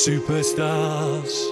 superstars.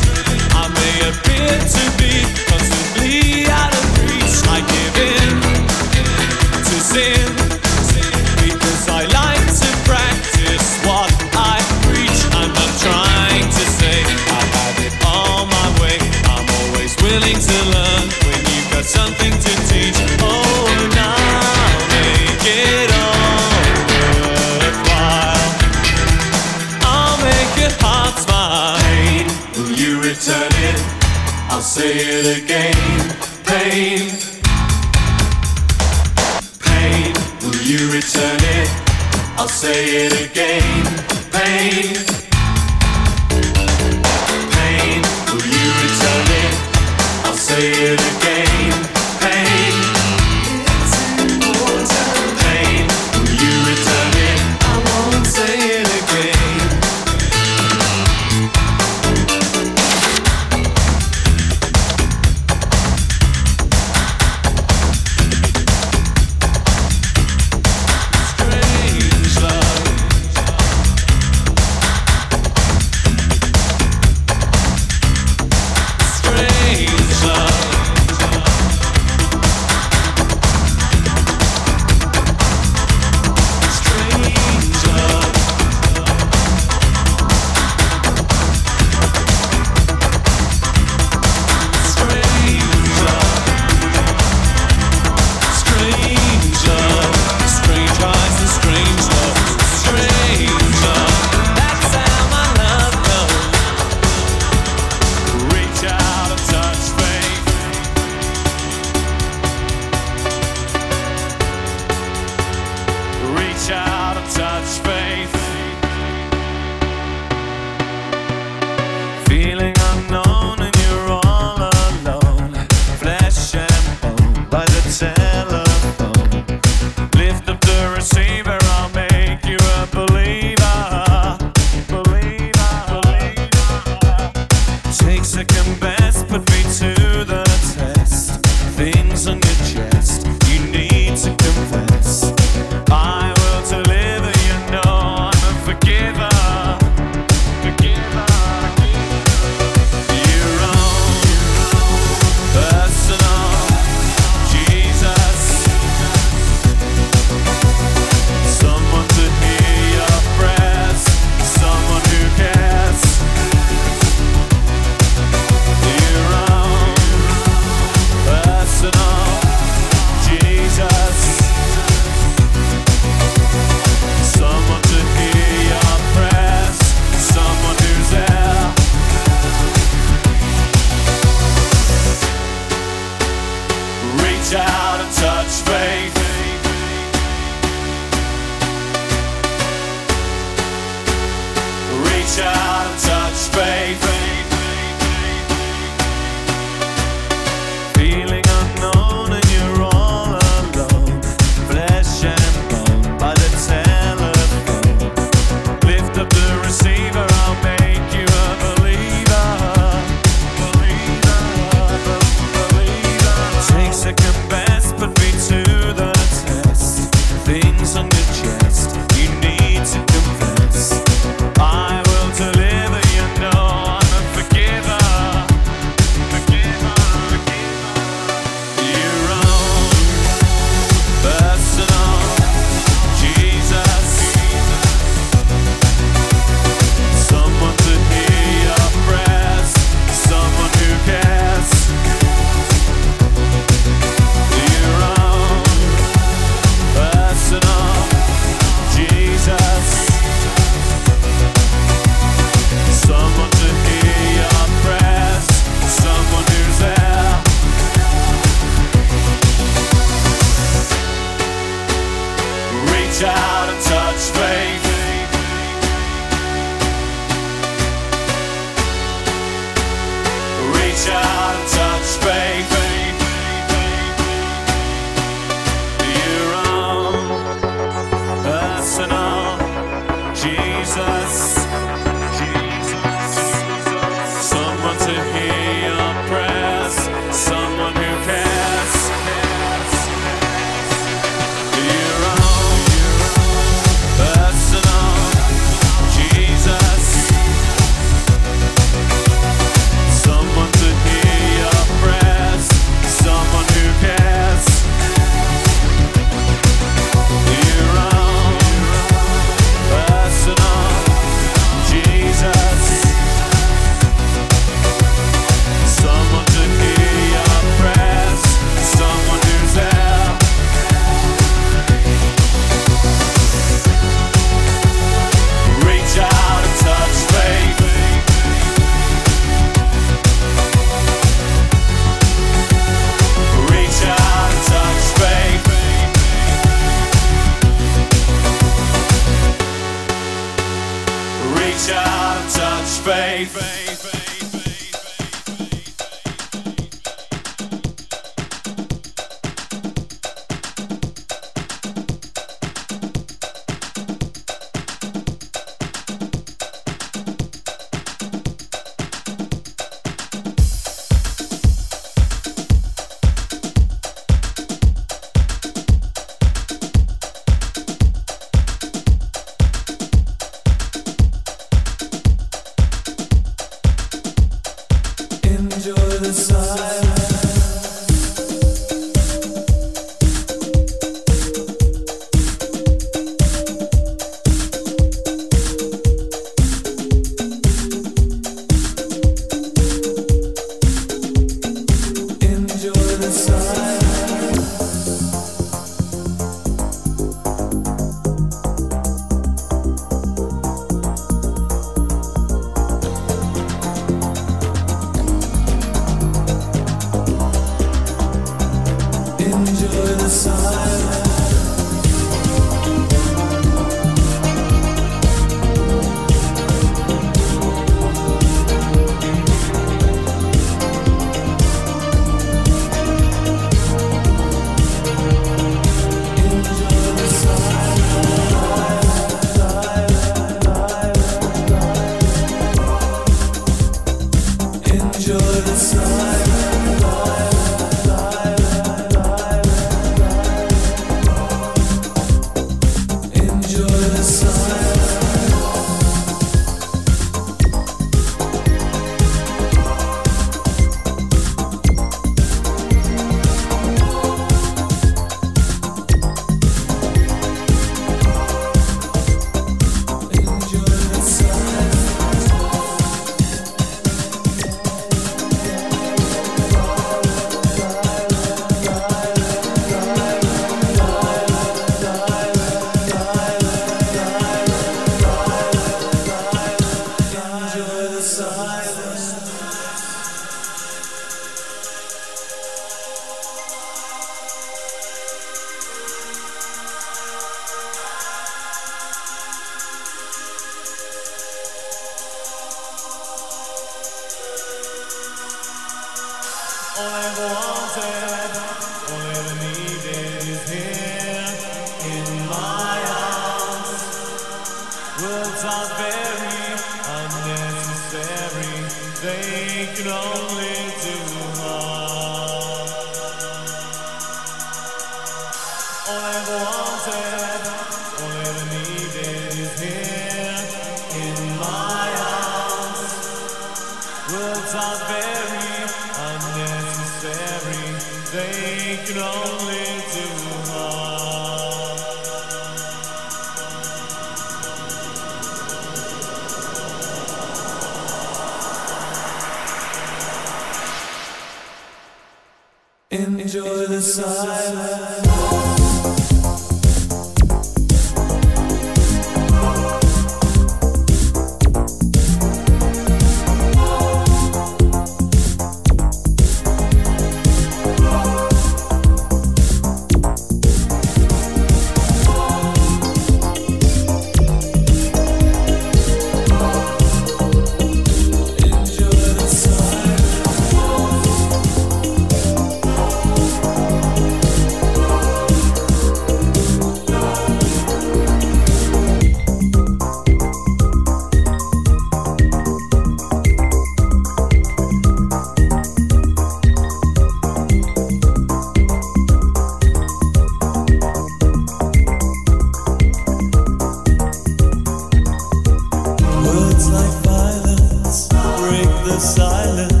the silence.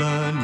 Touch